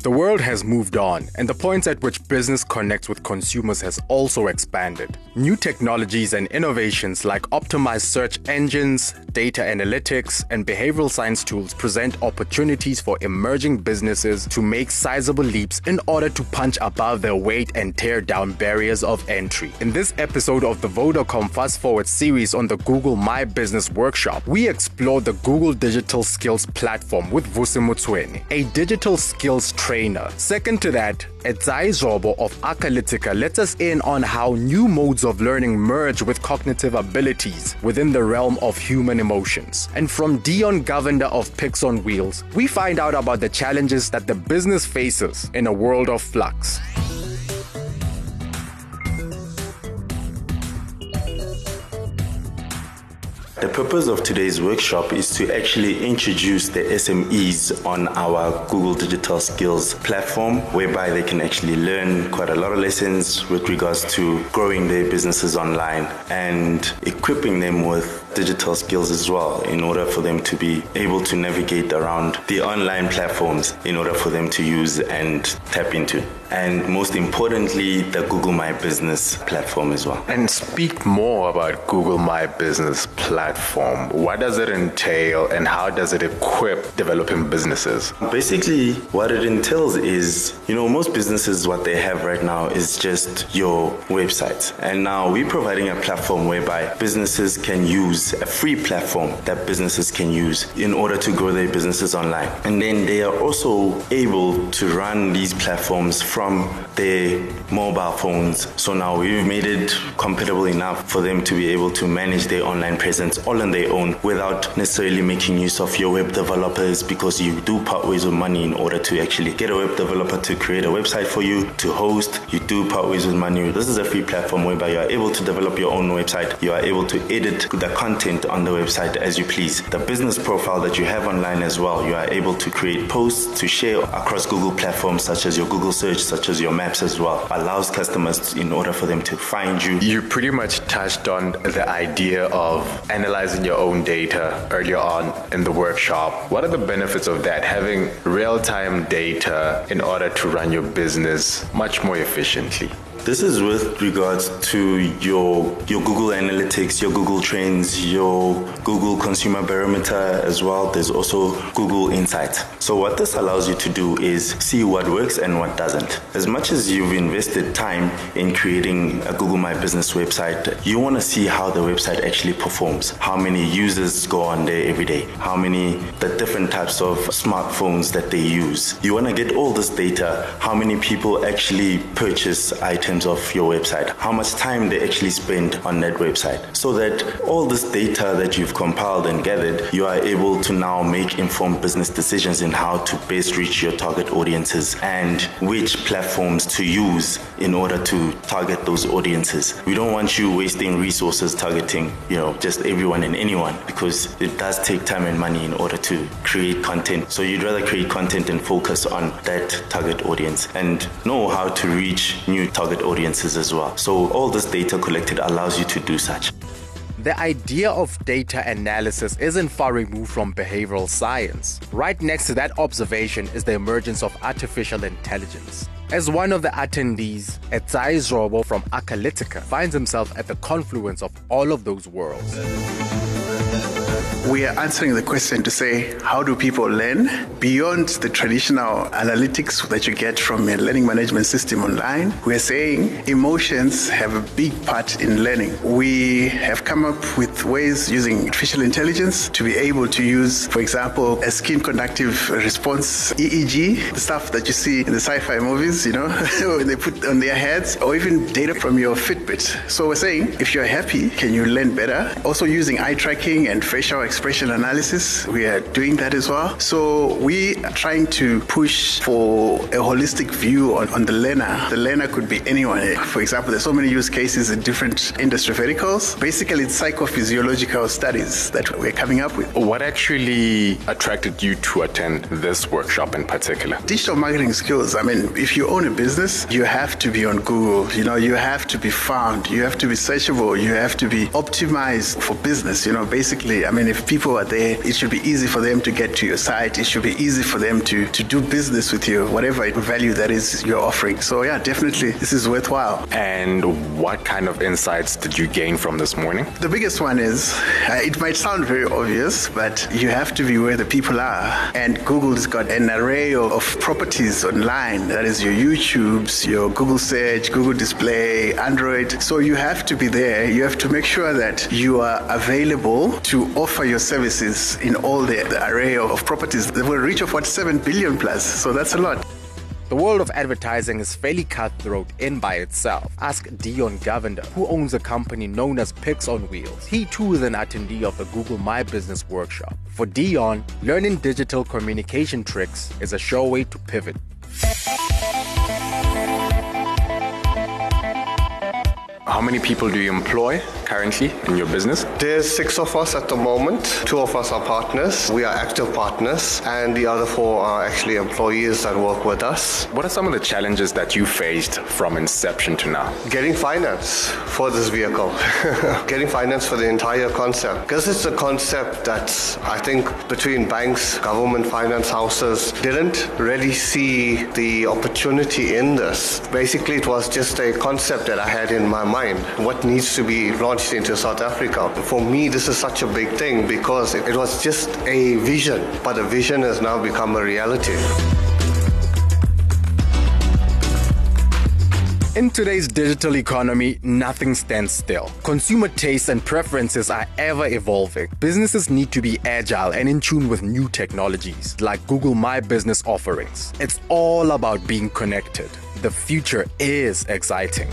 The world has moved on, and the points at which business connects with consumers has also expanded. New technologies and innovations like optimized search engines, data analytics, and behavioral science tools present opportunities for emerging businesses to make sizable leaps in order to punch above their weight and tear down barriers of entry. In this episode of the Vodacom Fast Forward series on the Google My Business Workshop, we explore the Google Digital Skills Platform with Vusi a digital skills trainer. Second to that, Edzai Zvogbo of Acalytica lets us in on how new modes of learning merge with cognitive abilities within the realm of human emotions. And from Dion Govender of Pics on Wheels, we find out about the challenges that the business faces in a world of flux. The purpose of today's workshop is to actually introduce the SMEs on our Google Digital Skills platform, whereby they can actually learn quite a lot of lessons with regards to growing their businesses online and equipping them with digital skills as well in order for them to be able to navigate around the online platforms in order for them to use and tap into. And most importantly, the Google My Business platform as well. And speak more about Google My Business platform. What does it entail and how does it equip developing businesses? Basically, what it entails is, you know, most businesses, what they have right now is just your website. And now we're providing a platform whereby businesses can use a free platform that businesses can use in order to grow their businesses online. And then they are also able to run these platforms from their mobile phones. So now we've made it compatible enough for them to be able to manage their online presence all on their own without necessarily making use of your web developers because you do part ways with money in order to actually get a web developer to create a website for you, to host. You do part ways with money. This is a free platform whereby you are able to develop your own website. You are able to edit the content on the website as you please. The business profile that you have online as well, you are able to create posts to share across Google platforms such as your Google search such as your maps as well, allows customers in order for them to find you. You pretty much touched on the idea of analyzing your own data earlier on in the workshop. What are the benefits of that? Having real time data in order to run your business much more efficiently. This is with regards to your your Google Analytics, your Google Trends, your Google Consumer Barometer as well. There's also Google Insight. So what this allows you to do is see what works and what doesn't. As much as you've invested time in creating a Google My Business website, you want to see how the website actually performs. How many users go on there every day? How many the different types of smartphones that they use? You want to get all this data. How many people actually purchase items of your website, how much time they actually spend on that website, so that all this data that you've compiled and gathered, you are able to now make informed business decisions in how to best reach your target audiences and which platforms to use in order to target those audiences. We don't want you wasting resources targeting, you know, just everyone and anyone because it does take time and money in order to create content. So you'd rather create content and focus on that target audience and know how to reach new target audiences as well. So all this data collected allows you to do such. The idea of data analysis isn't far removed from behavioral science. Right next to that observation is the emergence of artificial intelligence. As one of the attendees, Edzai Zvogbo from Acalytica finds himself at the confluence of all of those worlds. We are answering the question to say, how do people learn beyond the traditional analytics that you get from a learning management system online? We are saying emotions have a big part in learning. We have come up with ways using artificial intelligence to be able to use, for example, a skin conductive response EEG, the stuff that you see in the sci-fi movies, you know, when they put on their heads, or even data from your Fitbit. So we're saying, if you're happy, can you learn better? Also using eye tracking and facial expression analysis. We are doing that as well. So we are trying to push for a holistic view on, on the learner. The learner could be anyone. For example, there's so many use cases in different industry verticals. Basically, it's psychophysiological studies that we're coming up with. What actually attracted you to attend this workshop in particular? Digital marketing skills. I mean, if you own a business, you have to be on Google. You know, you have to be found. You have to be searchable. You have to be optimized for business. You know, basically, I mean, if if people are there, it should be easy for them to get to your site. It should be easy for them to, to do business with you, whatever value that is you're offering. So, yeah, definitely this is worthwhile. And what kind of insights did you gain from this morning? The biggest one is uh, it might sound very obvious, but you have to be where the people are. And Google's got an array of, of properties online that is your YouTubes, your Google search, Google display, Android. So you have to be there. You have to make sure that you are available to offer your services in all the, the array of properties. They will reach of what 7 billion plus. So that's a lot. The world of advertising is fairly cutthroat in by itself. Ask Dion Govender, who owns a company known as Pics on Wheels. He too is an attendee of the Google My Business workshop. For Dion, learning digital communication tricks is a sure way to pivot. How many people do you employ currently in your business? There's six of us at the moment. Two of us are partners. We are active partners, and the other four are actually employees that work with us. What are some of the challenges that you faced from inception to now? Getting finance for this vehicle, getting finance for the entire concept. Because it's a concept that I think between banks, government finance houses didn't really see the opportunity in this. Basically, it was just a concept that I had in my mind mind what needs to be launched into South Africa. For me, this is such a big thing because it, was just a vision, but the vision has now become a reality. In today's digital economy, nothing stands still. Consumer tastes and preferences are ever evolving. Businesses need to be agile and in tune with new technologies like Google My Business offerings. It's all about being connected. The future is exciting.